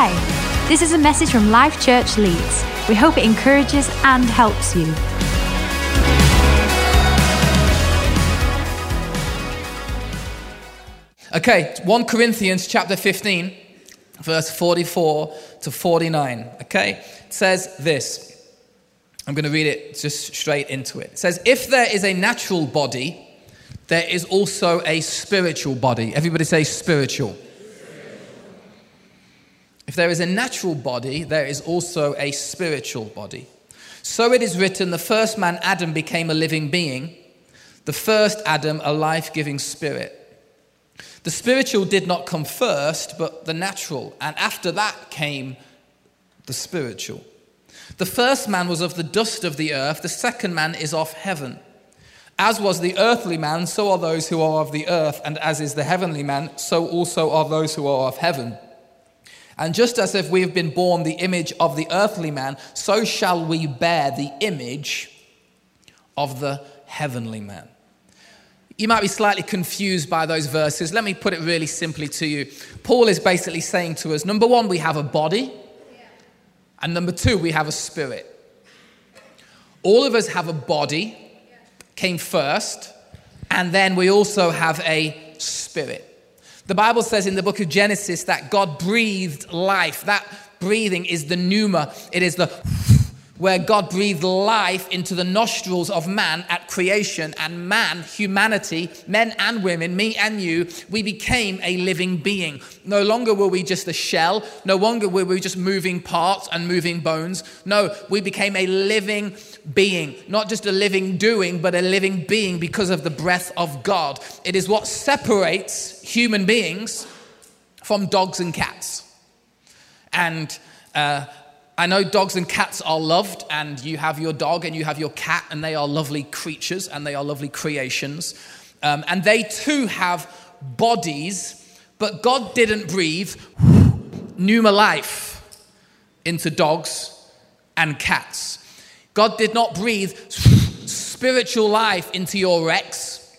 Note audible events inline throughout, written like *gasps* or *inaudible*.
Hi, this is a message from Life Church Leeds. We hope it encourages and helps you. Okay, 1 Corinthians chapter 15, verse 44 to 49. Okay, it says this. I'm going to read it just straight into it. It says, If there is a natural body, there is also a spiritual body. Everybody say spiritual. If there is a natural body, there is also a spiritual body. So it is written the first man, Adam, became a living being, the first Adam, a life giving spirit. The spiritual did not come first, but the natural, and after that came the spiritual. The first man was of the dust of the earth, the second man is of heaven. As was the earthly man, so are those who are of the earth, and as is the heavenly man, so also are those who are of heaven. And just as if we have been born the image of the earthly man, so shall we bear the image of the heavenly man. You might be slightly confused by those verses. Let me put it really simply to you. Paul is basically saying to us number one, we have a body, and number two, we have a spirit. All of us have a body, came first, and then we also have a spirit. The Bible says in the book of Genesis that God breathed life. That breathing is the pneuma, it is the *sniffs* where God breathed life into the nostrils of man at creation, and man, humanity, men and women, me and you, we became a living being. No longer were we just a shell, no longer were we just moving parts and moving bones. No, we became a living being, not just a living doing, but a living being because of the breath of God. It is what separates human beings from dogs and cats. And uh, I know dogs and cats are loved, and you have your dog and you have your cat, and they are lovely creatures and they are lovely creations. Um, and they too have bodies, but God didn't breathe pneuma life into dogs and cats. God did not breathe spiritual life into your Rex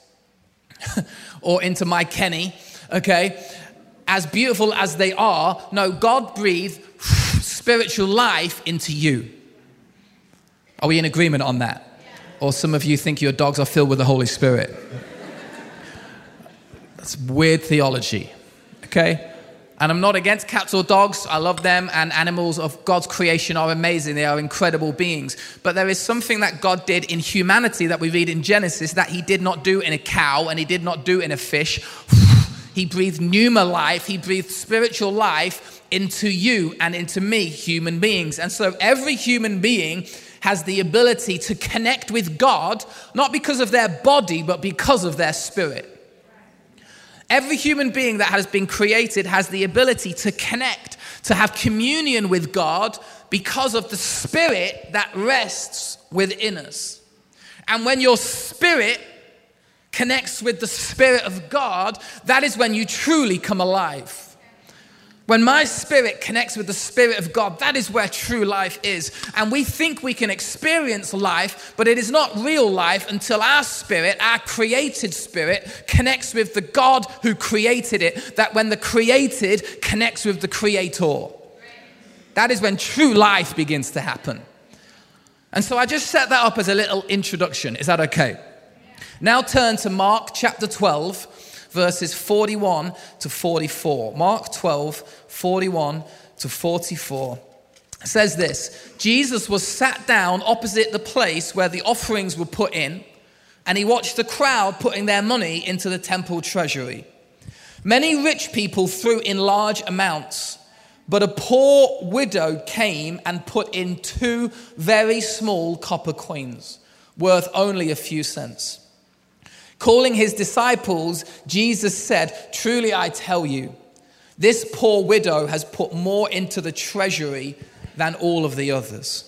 *laughs* or into my Kenny, okay? As beautiful as they are, no, God breathed spiritual life into you. Are we in agreement on that? Or some of you think your dogs are filled with the Holy Spirit? That's weird theology, okay? And I'm not against cats or dogs. I love them, and animals of God's creation are amazing. They are incredible beings. But there is something that God did in humanity that we read in Genesis that He did not do in a cow and He did not do in a fish. *sighs* He breathed pneuma life, He breathed spiritual life into you and into me, human beings. And so every human being has the ability to connect with God, not because of their body, but because of their spirit. Every human being that has been created has the ability to connect, to have communion with God because of the spirit that rests within us. And when your spirit connects with the spirit of God, that is when you truly come alive. When my spirit connects with the spirit of God, that is where true life is. And we think we can experience life, but it is not real life until our spirit, our created spirit, connects with the God who created it. That when the created connects with the creator, that is when true life begins to happen. And so I just set that up as a little introduction. Is that okay? Now turn to Mark chapter 12 verses 41 to 44. Mark 12, 41 to 44 says this Jesus was sat down opposite the place where the offerings were put in, and he watched the crowd putting their money into the temple treasury. Many rich people threw in large amounts, but a poor widow came and put in two very small copper coins, worth only a few cents. Calling his disciples, Jesus said, Truly I tell you, this poor widow has put more into the treasury than all of the others.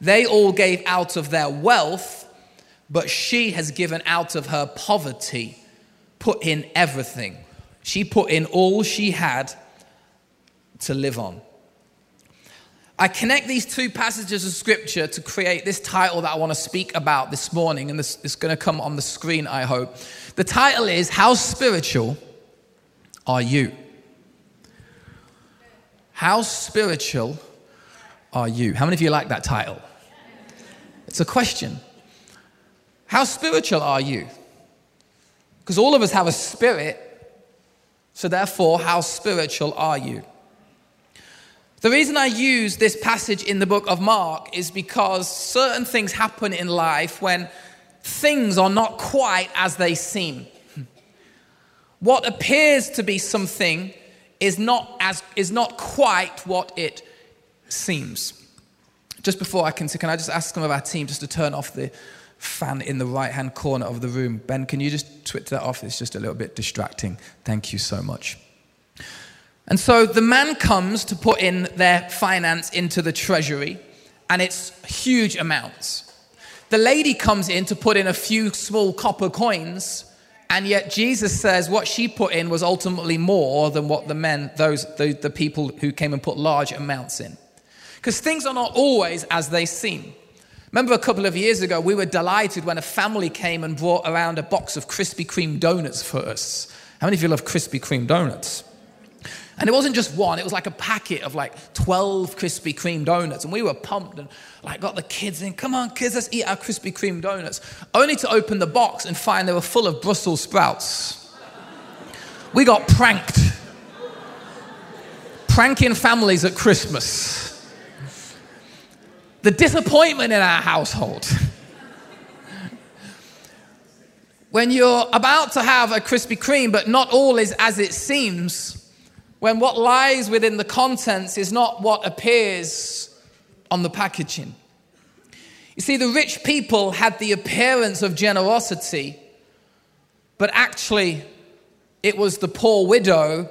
They all gave out of their wealth, but she has given out of her poverty, put in everything. She put in all she had to live on. I connect these two passages of scripture to create this title that I want to speak about this morning, and this is going to come on the screen, I hope. The title is How Spiritual Are You? How spiritual are you? How many of you like that title? It's a question. How spiritual are you? Because all of us have a spirit, so therefore, how spiritual are you? The reason I use this passage in the book of Mark is because certain things happen in life when things are not quite as they seem. What appears to be something is not, as, is not quite what it seems. Just before I can, can I just ask some of our team just to turn off the fan in the right hand corner of the room? Ben, can you just twitch that off? It's just a little bit distracting. Thank you so much. And so the man comes to put in their finance into the treasury, and it's huge amounts. The lady comes in to put in a few small copper coins, and yet Jesus says what she put in was ultimately more than what the men, those the, the people who came and put large amounts in. Because things are not always as they seem. Remember a couple of years ago, we were delighted when a family came and brought around a box of Krispy Kreme donuts for us. How many of you love Krispy Kreme donuts? And it wasn't just one, it was like a packet of like 12 Krispy Kreme donuts. And we were pumped and like got the kids in, come on, kids, let's eat our Krispy Kreme donuts. Only to open the box and find they were full of Brussels sprouts. We got pranked. Pranking families at Christmas. The disappointment in our household. when you're about to have a Krispy Kreme, but not all is as it seems when what lies within the contents is not what appears on the packaging. You see, the rich people had the appearance of generosity, but actually, it was the poor widow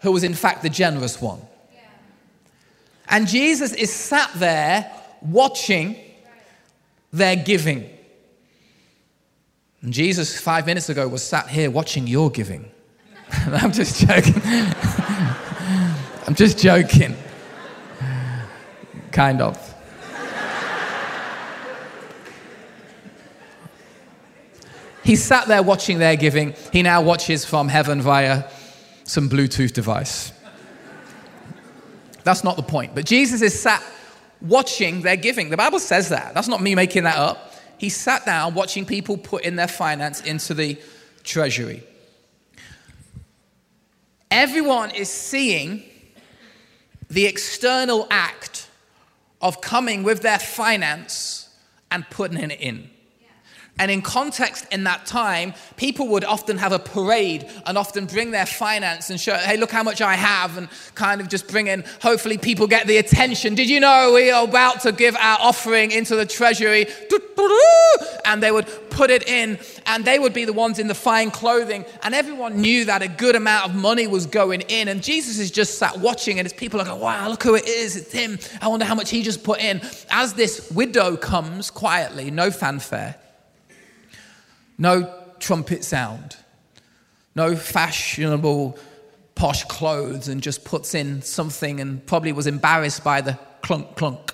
who was, in fact, the generous one. And Jesus is sat there watching their giving. And Jesus, five minutes ago, was sat here watching your giving. *laughs* I'm just joking. *laughs* I'm just joking. Kind of. He sat there watching their giving. He now watches from heaven via some Bluetooth device. That's not the point. But Jesus is sat watching their giving. The Bible says that. That's not me making that up. He sat down watching people put in their finance into the treasury. Everyone is seeing the external act of coming with their finance and putting it in. And in context in that time, people would often have a parade and often bring their finance and show, hey, look how much I have, and kind of just bring in, hopefully, people get the attention. Did you know we are about to give our offering into the treasury? *laughs* And they would put it in, and they would be the ones in the fine clothing. And everyone knew that a good amount of money was going in. And Jesus is just sat watching, and his people are going, wow, look who it is. It's him. I wonder how much he just put in. As this widow comes quietly, no fanfare no trumpet sound, no fashionable posh clothes, and just puts in something and probably was embarrassed by the clunk clunk.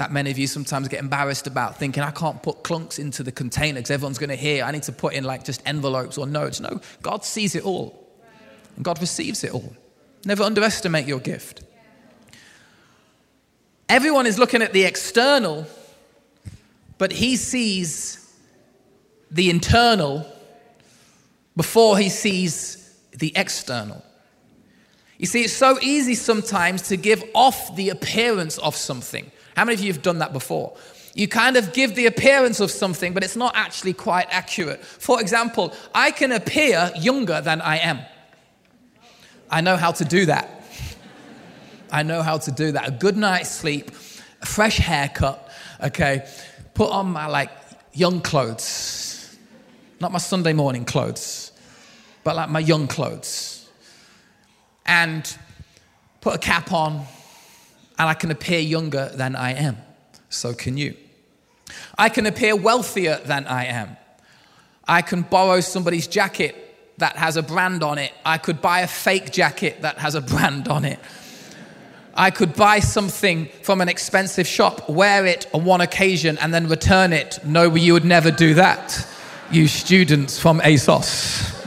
That many of you sometimes get embarrassed about thinking, I can't put clunks into the container because everyone's going to hear. I need to put in like just envelopes or notes. No, God sees it all, and God receives it all. Never underestimate your gift. Everyone is looking at the external, but He sees the internal before he sees the external. You see, it's so easy sometimes to give off the appearance of something. How many of you have done that before? You kind of give the appearance of something, but it's not actually quite accurate. For example, I can appear younger than I am. I know how to do that. I know how to do that. A good night's sleep, a fresh haircut, okay, put on my like young clothes, not my Sunday morning clothes, but like my young clothes. And put a cap on, and I can appear younger than I am. So can you. I can appear wealthier than I am. I can borrow somebody's jacket that has a brand on it. I could buy a fake jacket that has a brand on it. I could buy something from an expensive shop, wear it on one occasion, and then return it. No, you would never do that you students from ASOS.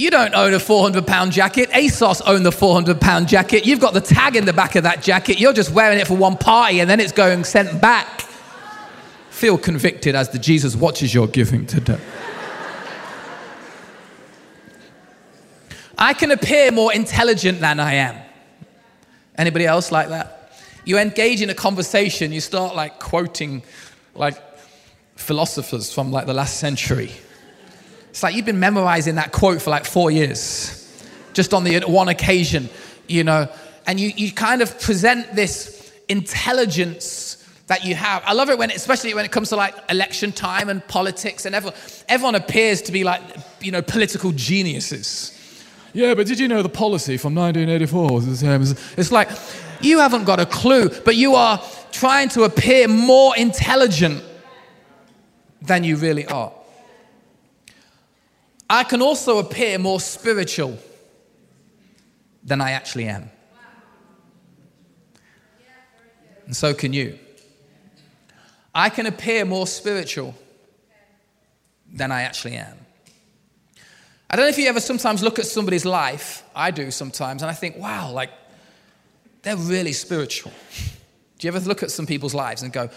You don't own a 400 pound jacket. ASOS own the 400 pound jacket. You've got the tag in the back of that jacket. You're just wearing it for one party and then it's going sent back. Feel convicted as the Jesus watches your giving today. I can appear more intelligent than I am. Anybody else like that? You engage in a conversation, you start like quoting like philosophers from like the last century. It's like you've been memorizing that quote for like four years, just on the one occasion, you know, and you, you kind of present this intelligence that you have. I love it when, especially when it comes to like election time and politics, and everyone, everyone appears to be like, you know, political geniuses. Yeah, but did you know the policy from 1984 was the same as. It's like, you haven't got a clue, but you are trying to appear more intelligent than you really are. I can also appear more spiritual than I actually am. And so can you. I can appear more spiritual than I actually am. I don't know if you ever sometimes look at somebody's life, I do sometimes, and I think, wow, like, they're really spiritual. Do you ever look at some people's lives and go,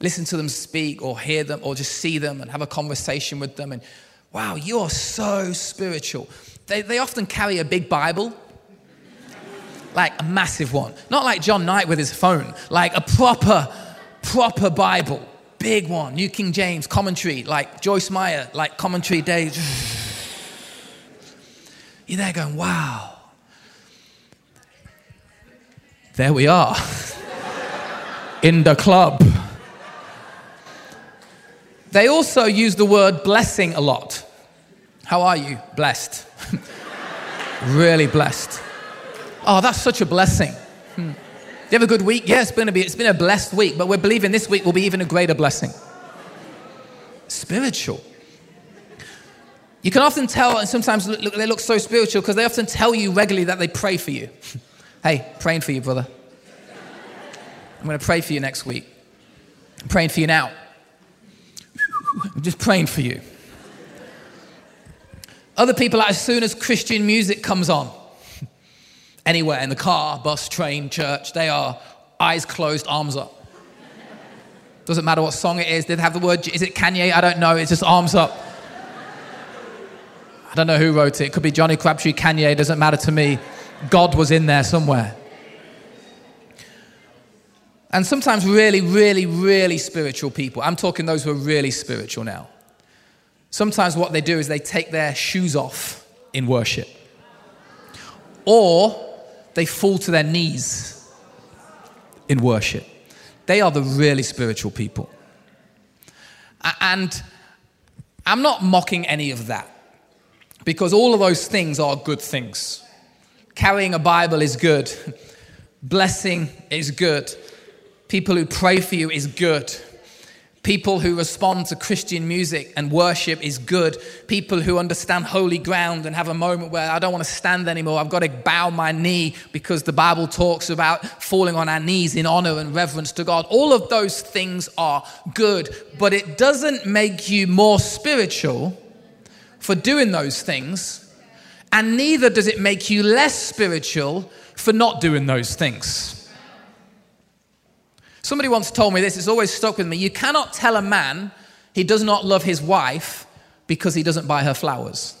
listen to them speak or hear them or just see them and have a conversation with them and wow, you're so spiritual. They, they often carry a big Bible, like a massive one. Not like John Knight with his phone, like a proper, proper Bible. Big one, New King James commentary, like Joyce Meyer, like commentary days. You're there going, wow. There we are *laughs* in the club. They also use the word blessing a lot. How are you? Blessed. *laughs* really blessed. Oh, that's such a blessing. Hmm. You have a good week? Yeah, it's been, a, it's been a blessed week, but we're believing this week will be even a greater blessing. Spiritual. You can often tell, and sometimes look, they look so spiritual because they often tell you regularly that they pray for you. *laughs* hey, praying for you, brother. I'm going to pray for you next week. I'm praying for you now. I'm just praying for you. Other people, as soon as Christian music comes on, *laughs* anywhere in the car, bus, train, church, they are eyes closed, arms up. Doesn't matter what song it is. They have the word? Is it Kanye? I don't know. It's just arms up. I don't know who wrote it. It could be Johnny Crabtree, Kanye. Doesn't matter to me. God was in there somewhere. And sometimes really, really, really spiritual people, I'm talking those who are really spiritual now. Sometimes what they do is they take their shoes off in worship, or they fall to their knees in worship. They are the really spiritual people. And I'm not mocking any of that because all of those things are good things. Carrying a Bible is good, *laughs* blessing is good. People who pray for you is good. People who respond to Christian music and worship is good. People who understand holy ground and have a moment where I don't want to stand anymore. I've got to bow my knee because the Bible talks about falling on our knees in honor and reverence to God. All of those things are good, but it doesn't make you more spiritual for doing those things, and neither does it make you less spiritual for not doing those things. Somebody once told me this, it's always stuck with me. You cannot tell a man he does not love his wife because he doesn't buy her flowers.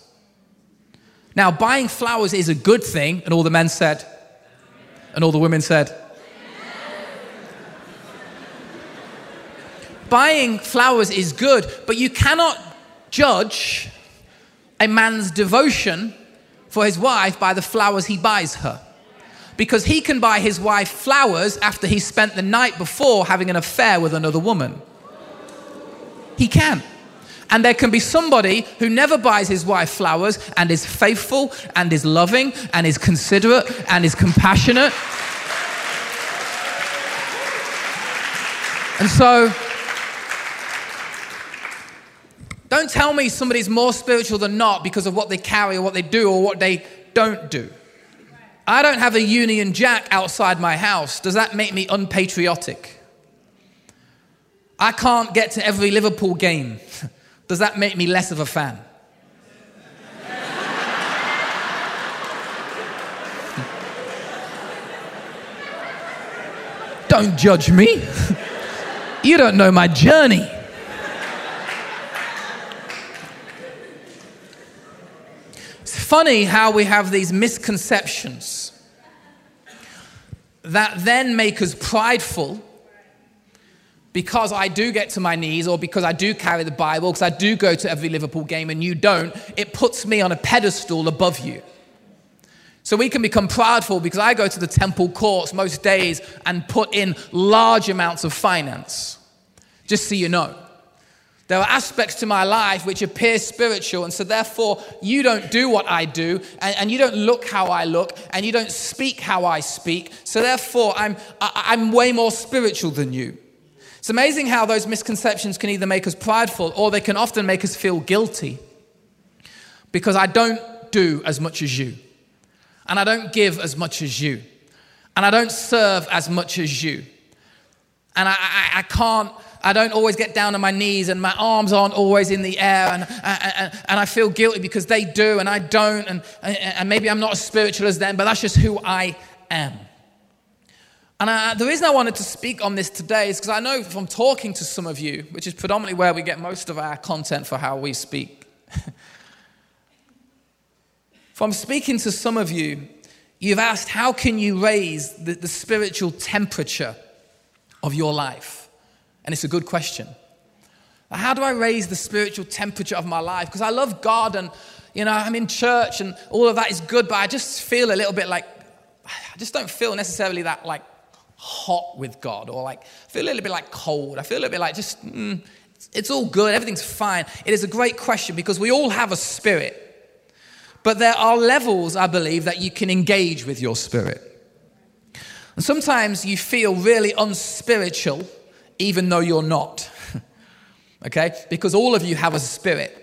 Now, buying flowers is a good thing, and all the men said, and all the women said, buying flowers is good, but you cannot judge a man's devotion for his wife by the flowers he buys her because he can buy his wife flowers after he spent the night before having an affair with another woman. He can. And there can be somebody who never buys his wife flowers and is faithful and is loving and is considerate and is compassionate. And so, don't tell me somebody's more spiritual than not because of what they carry or what they do or what they don't do. I don't have a Union Jack outside my house. Does that make me unpatriotic? I can't get to every Liverpool game. *laughs* Does that make me less of a fan? *laughs* don't judge me. *laughs* you don't know my journey. Funny how we have these misconceptions that then make us prideful because I do get to my knees or because I do carry the Bible, because I do go to every Liverpool game and you don't, it puts me on a pedestal above you. So we can become prideful because I go to the temple courts most days and put in large amounts of finance. Just so you know. There are aspects to my life which appear spiritual, and so therefore you don't do what I do, and, and you don't look how I look, and you don't speak how I speak. So therefore, I'm, I, I'm way more spiritual than you. It's amazing how those misconceptions can either make us prideful or they can often make us feel guilty because I don't do as much as you, and I don't give as much as you, and I don't serve as much as you, and I, I, I can't. I don't always get down on my knees and my arms aren't always in the air and, and, and I feel guilty because they do and I don't and, and maybe I'm not as spiritual as them, but that's just who I am. And I, the reason I wanted to speak on this today is because I know from talking to some of you, which is predominantly where we get most of our content for how we speak, *laughs* from speaking to some of you, you've asked, how can you raise the, the spiritual temperature of your life? And it's a good question. How do I raise the spiritual temperature of my life? Because I love God and, you know, I'm in church and all of that is good, but I just feel a little bit like, I just don't feel necessarily that like hot with God or like feel a little bit like cold. I feel a little bit like just, mm, it's all good, everything's fine. It is a great question because we all have a spirit. But there are levels, I believe, that you can engage with your spirit. And sometimes you feel really unspiritual, even though you're not. *laughs* okay? Because all of you have a spirit.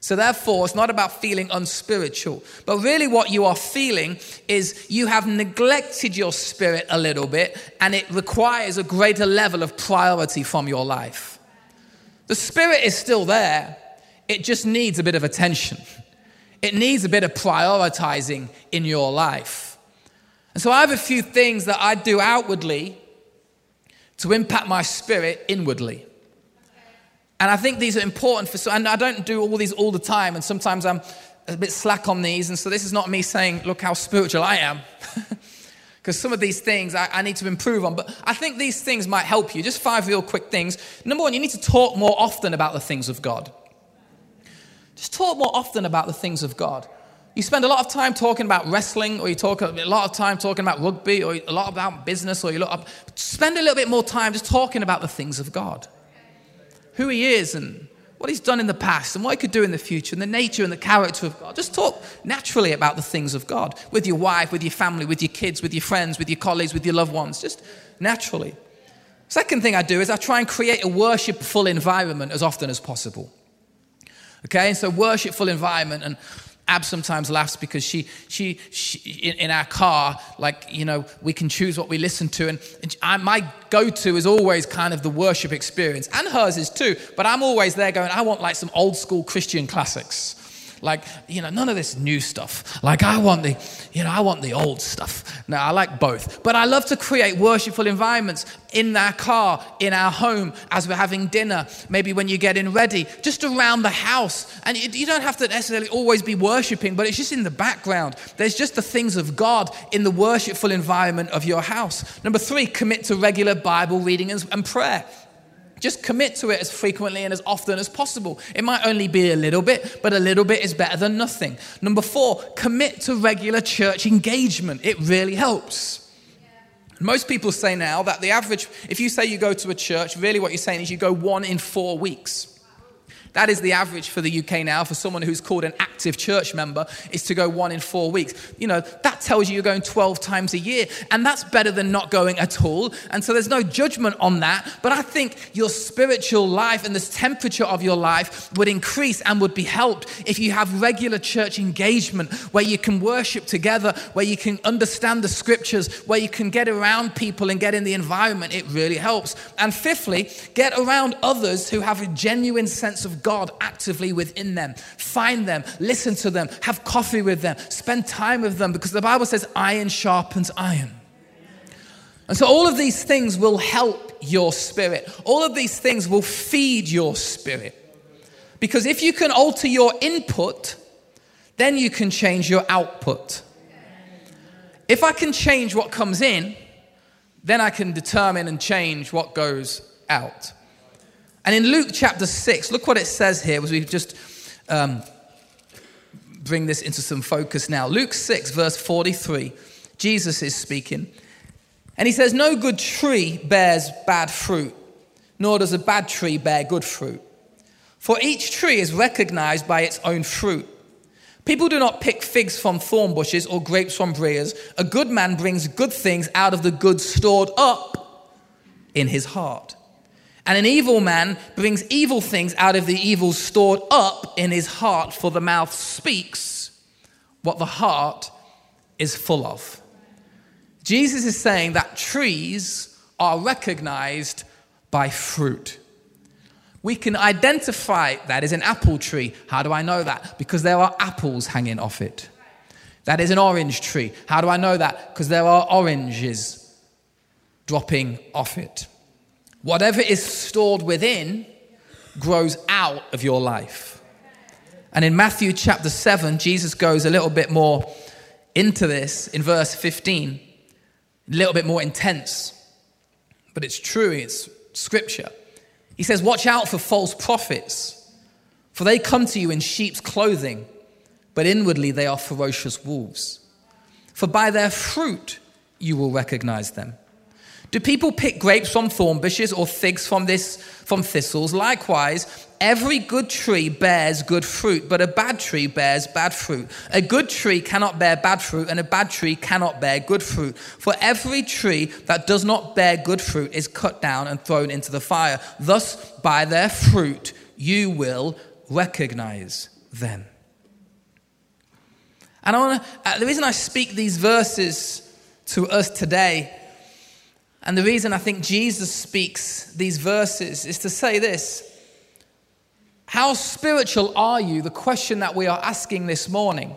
So, therefore, it's not about feeling unspiritual, but really what you are feeling is you have neglected your spirit a little bit and it requires a greater level of priority from your life. The spirit is still there, it just needs a bit of attention. *laughs* It needs a bit of prioritizing in your life. And so, I have a few things that I do outwardly to impact my spirit inwardly. And I think these are important for, and I don't do all these all the time, and sometimes I'm a bit slack on these. And so this is not me saying, look how spiritual I am. *laughs* Because some of these things I, I, need to improve on. But I think these things might help you. Just five real quick things. Number one, you need to talk more often about the things of God. Just talk more often about the things of God. You spend a lot of time talking about wrestling, or you talk a lot of time talking about rugby, or a lot about business, or you look up. Spend a little bit more time just talking about the things of God who he is and what he's done in the past and what he could do in the future and the nature and the character of God. Just talk naturally about the things of God with your wife, with your family, with your kids, with your friends, with your colleagues, with your loved ones. Just naturally. Second thing I do is I try and create a worshipful environment as often as possible. Okay, so worshipful environment and Ab sometimes laughs because she, she, she in, our car, like, you know, we can choose what we listen to. And, and I, my go to is always kind of the worship experience, and hers is too. But I'm always there going, I want like some old school Christian classics. Like, you know, none of this new stuff. Like, I want the, you know, I want the old stuff. Now, I like both. But I love to create worshipful environments in our car, in our home, as we're having dinner, maybe when you're getting ready, just around the house. And you don't have to necessarily always be worshiping, but it's just in the background. There's just the things of God in the worshipful environment of your house. Number three, commit to regular Bible reading and prayer. Just commit to it as frequently and as often as possible. It might only be a little bit, but a little bit is better than nothing. Number four, commit to regular church engagement. It really helps. Most people say now that the average, if you say you go to a church, really what you're saying is you go one in four weeks. That is the average for the UK now for someone who's called an active church member is to go one in four weeks. You know, that tells you you're going 12 times a year. And that's better than not going at all. And so there's no judgment on that. But I think your spiritual life and the temperature of your life would increase and would be helped if you have regular church engagement where you can worship together, where you can understand the scriptures, where you can get around people and get in the environment. It really helps. And fifthly, get around others who have a genuine sense God actively within them. Find them, listen to them, have coffee with them, spend time with them because the Bible says iron sharpens iron. And so all of these things will help your spirit. All of these things will feed your spirit. Because if you can alter your input, then you can change your output. If I can change what comes in, then I can determine and change what goes out. And in Luke chapter 6, look what it says here as we just um, bring this into some focus now. Luke 6, verse 43, Jesus is speaking. And he says, No good tree bears bad fruit, nor does a bad tree bear good fruit. For each tree is recognized by its own fruit. People do not pick figs from thorn bushes or grapes from briars. A good man brings good things out of the good stored up in his heart. And an evil man brings evil things out of the evil stored up in his heart, for the mouth speaks what the heart is full of. Jesus is saying that trees are recognized by fruit. We can identify that as an apple tree. How do I know that? Because there are apples hanging off it. That is an orange tree. How do I know that? Because there are oranges dropping off it. Whatever is stored within grows out of your life. And in Matthew chapter 7, Jesus goes a little bit more into this in verse 15 a little bit more intense. But it's true, it's scripture. He says, Watch out for false prophets, for they come to you in sheep's clothing, but inwardly they are ferocious wolves. For by their fruit you will recognize them. Do people pick grapes from thorn bushes or figs from this from thistles? Likewise, every good tree bears good fruit, but a bad tree bears bad fruit. A good tree cannot bear bad fruit, and a bad tree cannot bear good fruit. For every tree that does not bear good fruit is cut down and thrown into the fire. Thus, by their fruit you will recognize them. And I want to, uh, the reason I speak these verses to us today and the reason I think Jesus speaks these verses is to say this How spiritual are you? The question that we are asking this morning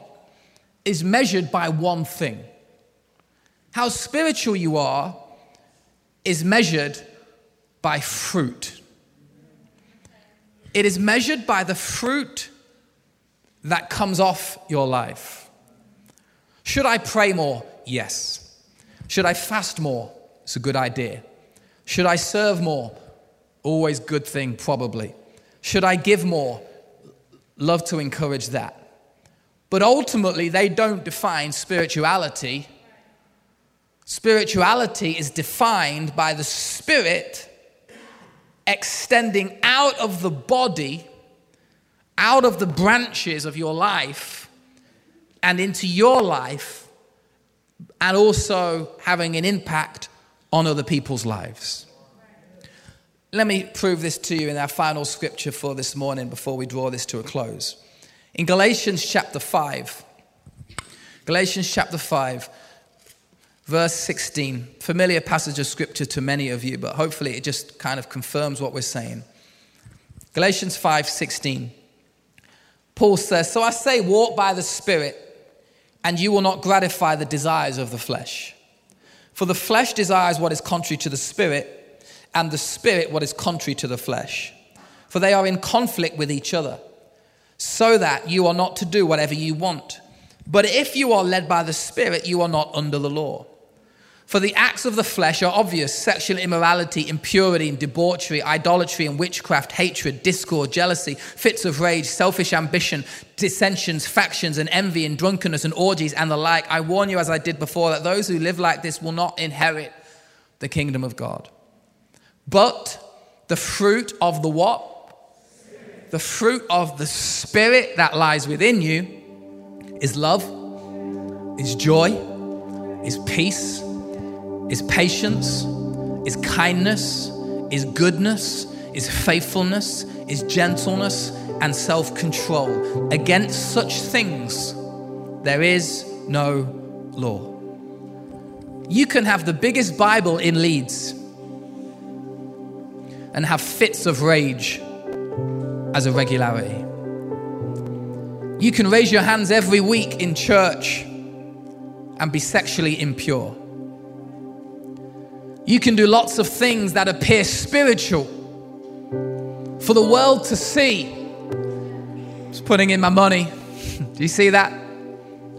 is measured by one thing. How spiritual you are is measured by fruit. It is measured by the fruit that comes off your life. Should I pray more? Yes. Should I fast more? It's a good idea. Should I serve more? Always good thing, probably. Should I give more? Love to encourage that. But ultimately, they don't define spirituality. Spirituality is defined by the Spirit extending out of the body, out of the branches of your life, and into your life, and also having an impact on other people's lives. Let me prove this to you in our final scripture for this morning before we draw this to a close. In Galatians chapter 5, Galatians chapter 5, verse 16, familiar passage of scripture to many of you, but hopefully it just kind of confirms what we're saying. Galatians 5 16. Paul says, So I say, walk by the Spirit, and you will not gratify the desires of the flesh. For the flesh desires what is contrary to the spirit, and the spirit what is contrary to the flesh. For they are in conflict with each other, so that you are not to do whatever you want. But if you are led by the spirit, you are not under the law. For the acts of the flesh are obvious sexual immorality, impurity and debauchery, idolatry and witchcraft, hatred, discord, jealousy, fits of rage, selfish ambition, dissensions, factions, and envy, and drunkenness and orgies and the like. I warn you, as I did before, that those who live like this will not inherit the kingdom of God. But the fruit of the what? The fruit of the Spirit that lies within you is love, is joy, is peace is patience, is kindness, is goodness, is faithfulness, is gentleness, and self control. Against such things, there is no law. You can have the biggest Bible in Leeds and have fits of rage as a regularity. You can raise your hands every week in church and be sexually impure. You can do lots of things that appear spiritual for the world to see. Just putting in my money. *laughs* Do you see that?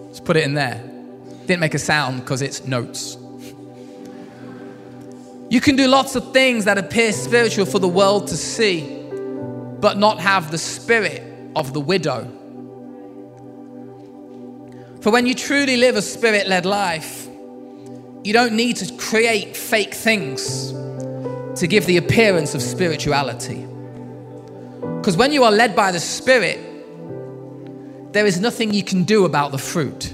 Just put it in there. Didn't make a sound because it's notes. You can do lots of things that appear spiritual for the world to see, but not have the spirit of the widow. For when you truly live a spirit led life, you don't need to create fake things to give the appearance of spirituality. Because when you are led by the Spirit, there is nothing you can do about the fruit.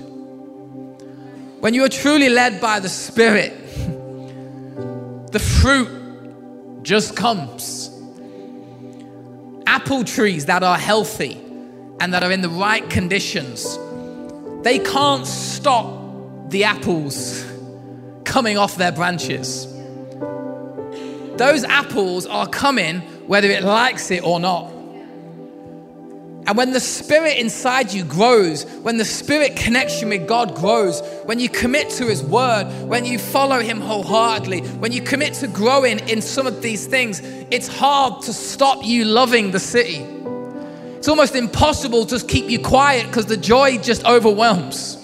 When you are truly led by the Spirit, *laughs* the fruit just comes. Apple trees that are healthy and that are in the right conditions, they can't stop the apples *laughs* coming off their branches. Those apples are coming whether it likes it or not. And when the spirit inside you grows, when the spirit connection with God grows, when you commit to His word, when you follow Him wholeheartedly, when you commit to growing in some of these things, it's hard to stop you loving the city. It's almost impossible to keep you quiet because the joy just overwhelms.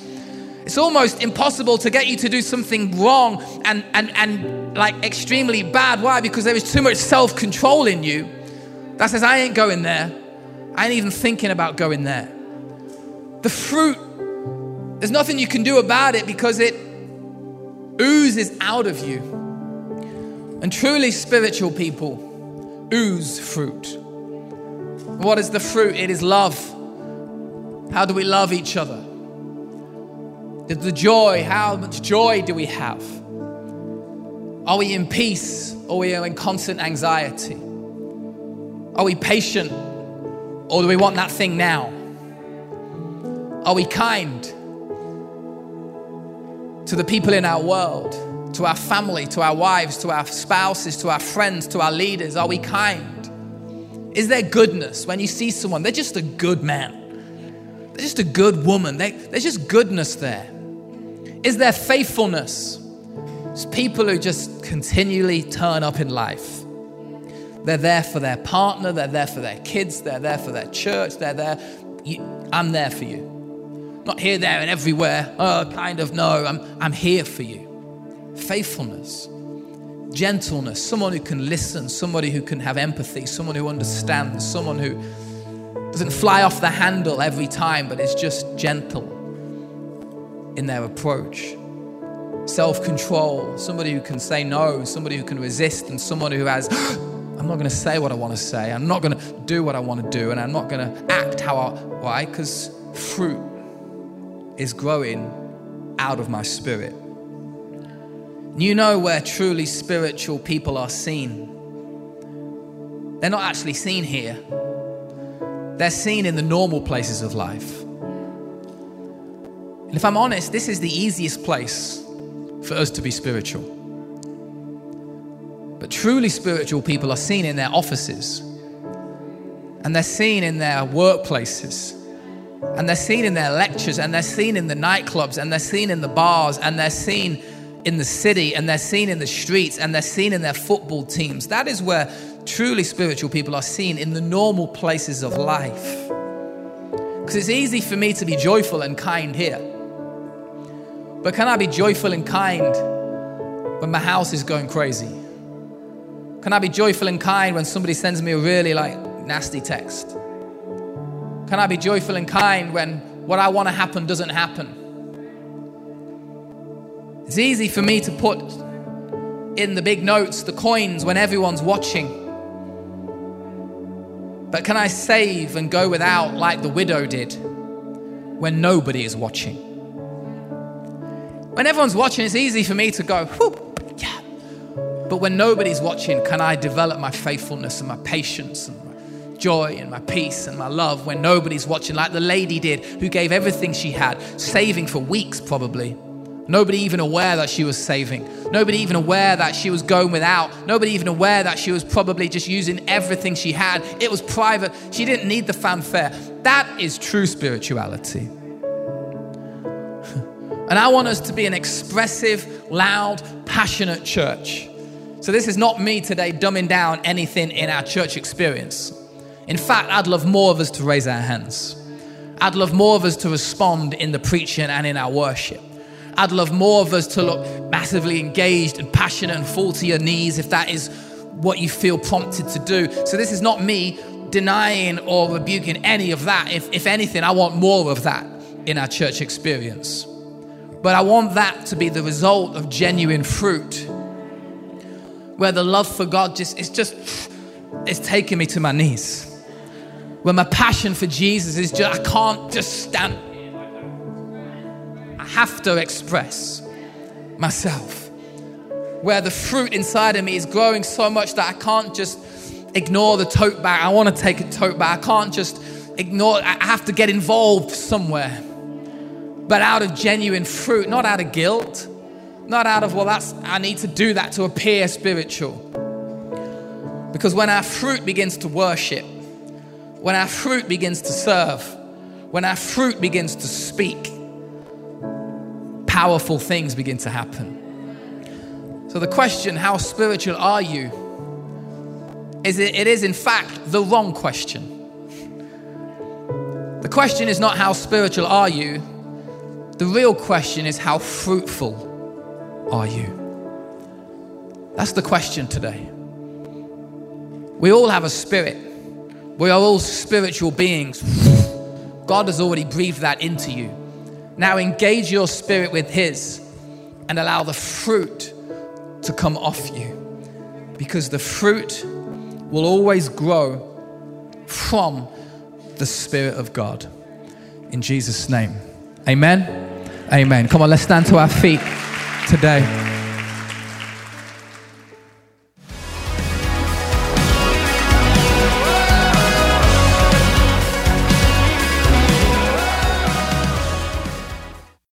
It's almost impossible to get you to do something wrong and, and, and like extremely bad. Why? Because there is too much self control in you that says, I ain't going there. I ain't even thinking about going there. The fruit, there's nothing you can do about it because it oozes out of you. And truly spiritual people ooze fruit. What is the fruit? It is love. How do we love each other? The joy, how much joy do we have? Are we in peace or are we in constant anxiety? Are we patient or do we want that thing now? Are we kind to the people in our world, to our family, to our wives, to our spouses, to our friends, to our leaders? Are we kind? Is there goodness when you see someone? They're just a good man. They're just a good woman. They, there's just goodness there. Is there faithfulness? It's people who just continually turn up in life. They're there for their partner, they're there for their kids, they're there for their church, they're there. You, I'm there for you. Not here, there, and everywhere. Oh, kind of, no, I'm, I'm here for you. Faithfulness, gentleness, someone who can listen, somebody who can have empathy, someone who understands, someone who doesn't fly off the handle every time, but is just gentle in their approach. Self control, somebody who can say no, somebody who can resist, and someone who has, *gasps* I'm not going to say what I want to say, I'm not going to do what I want to do, and I'm not going to act how I. Why? Because fruit is growing out of my spirit. You know where truly spiritual people are seen. They're not actually seen here, they're seen in the normal places of life. And if I'm honest, this is the easiest place for us to be spiritual. But truly spiritual people are seen in their offices, and they're seen in their workplaces, and they're seen in their lectures, and they're seen in the nightclubs, and they're seen in the bars, and they're seen in the city, and they're seen in the streets, and they're seen in their football teams. That is where truly spiritual people are seen in the normal places of life. Because it's easy for me to be joyful and kind here. But can I be joyful and kind when my house is going crazy? Can I be joyful and kind when somebody sends me a really like nasty text? Can I be joyful and kind when what I want to happen doesn't happen? It's easy for me to put in the big notes the coins when everyone's watching. But can I save and go without like the widow did when nobody is watching? When everyone's watching, it's easy for me to go, whoop, yeah. But when nobody's watching, can I develop my faithfulness and my patience and my joy and my peace and my love when nobody's watching, like the lady did who gave everything she had, saving for weeks probably. Nobody even aware that she was saving. Nobody even aware that she was going without. Nobody even aware that she was probably just using everything she had. It was private. She didn't need the fanfare. That is true spirituality. *laughs* And I want us to be an expressive, loud, passionate church. So, this is not me today dumbing down anything in our church experience. In fact, I'd love more of us to raise our hands. I'd love more of us to respond in the preaching and in our worship. I'd love more of us to look massively engaged and passionate and fall to your knees if that is what you feel prompted to do. So, this is not me denying or rebuking any of that. If, if anything, I want more of that in our church experience. But I want that to be the result of genuine fruit, where the love for God just is just it's taking me to my knees. Where my passion for Jesus is just I can't just stand. Have to express myself. Where the fruit inside of me is growing so much that I can't just ignore the tote bag. I want to take a tote bag. I can't just ignore I have to get involved somewhere but out of genuine fruit, not out of guilt, not out of, well, that's, I need to do that to appear spiritual. Because when our fruit begins to worship, when our fruit begins to serve, when our fruit begins to speak, powerful things begin to happen. So the question, how spiritual are you? Is it, it is in fact the wrong question. The question is not how spiritual are you, the real question is how fruitful are you? That's the question today. We all have a spirit. We are all spiritual beings. God has already breathed that into you. Now engage your spirit with His and allow the fruit to come off you. Because the fruit will always grow from the Spirit of God. In Jesus' name. Amen. Amen. Come on, let's stand to our feet today.